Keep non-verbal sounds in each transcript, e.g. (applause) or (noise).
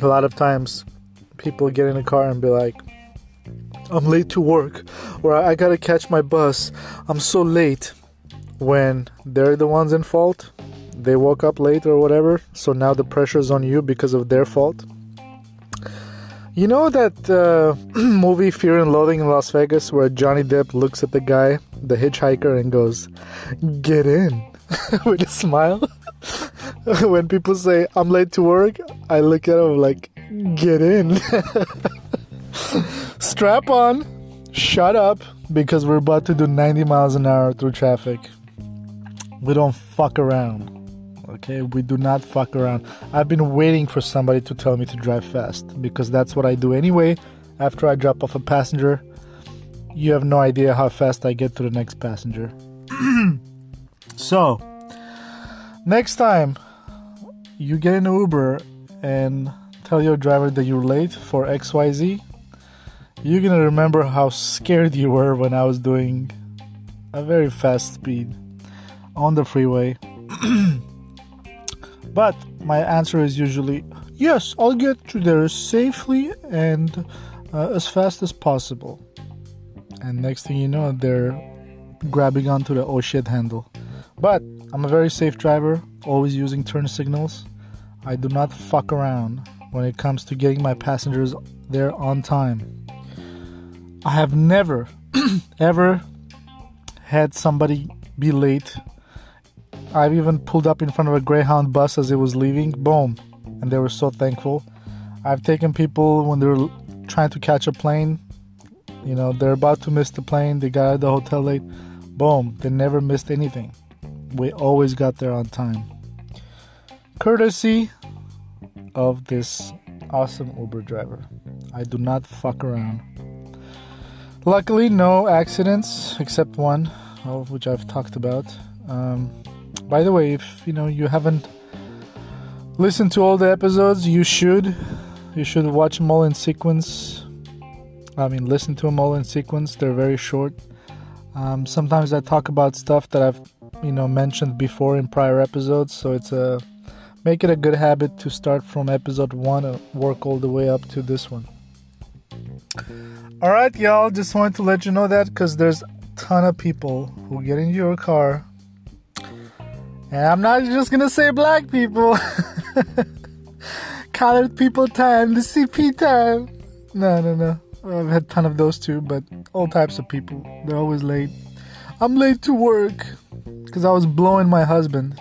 A lot of times people get in a car and be like, I'm late to work, or I gotta catch my bus. I'm so late. When they're the ones in fault, they woke up late or whatever, so now the pressure's on you because of their fault. You know that uh, (clears throat) movie Fear and Loathing in Las Vegas where Johnny Depp looks at the guy, the hitchhiker, and goes, Get in (laughs) with a smile? (laughs) when people say, I'm late to work, I look at them like, Get in. (laughs) Strap on, shut up, because we're about to do 90 miles an hour through traffic. We don't fuck around. Okay, we do not fuck around. I've been waiting for somebody to tell me to drive fast because that's what I do anyway. After I drop off a passenger, you have no idea how fast I get to the next passenger. (clears throat) so, next time you get an Uber and tell your driver that you're late for XYZ, you're gonna remember how scared you were when I was doing a very fast speed on the freeway. (clears throat) but my answer is usually yes, I'll get to there safely and uh, as fast as possible. And next thing you know, they're grabbing onto the oh shit handle. But I'm a very safe driver, always using turn signals. I do not fuck around when it comes to getting my passengers there on time. I have never, (clears throat) ever had somebody be late I've even pulled up in front of a Greyhound bus as it was leaving. Boom. And they were so thankful. I've taken people when they were trying to catch a plane. You know, they're about to miss the plane. They got out of the hotel late. Boom. They never missed anything. We always got there on time. Courtesy of this awesome Uber driver. I do not fuck around. Luckily, no accidents except one, of which I've talked about. Um, by the way, if you know you haven't listened to all the episodes, you should. You should watch them all in sequence. I mean, listen to them all in sequence. They're very short. Um, sometimes I talk about stuff that I've you know mentioned before in prior episodes, so it's a make it a good habit to start from episode one and work all the way up to this one. All right, y'all. Just wanted to let you know that because there's a ton of people who get in your car and I'm not just gonna say black people. (laughs) Colored people time, the CP time. No, no, no. I've had a ton of those too, but all types of people. They're always late. I'm late to work because I was blowing my husband.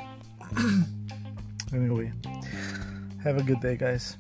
(clears throat) anyway, have a good day, guys.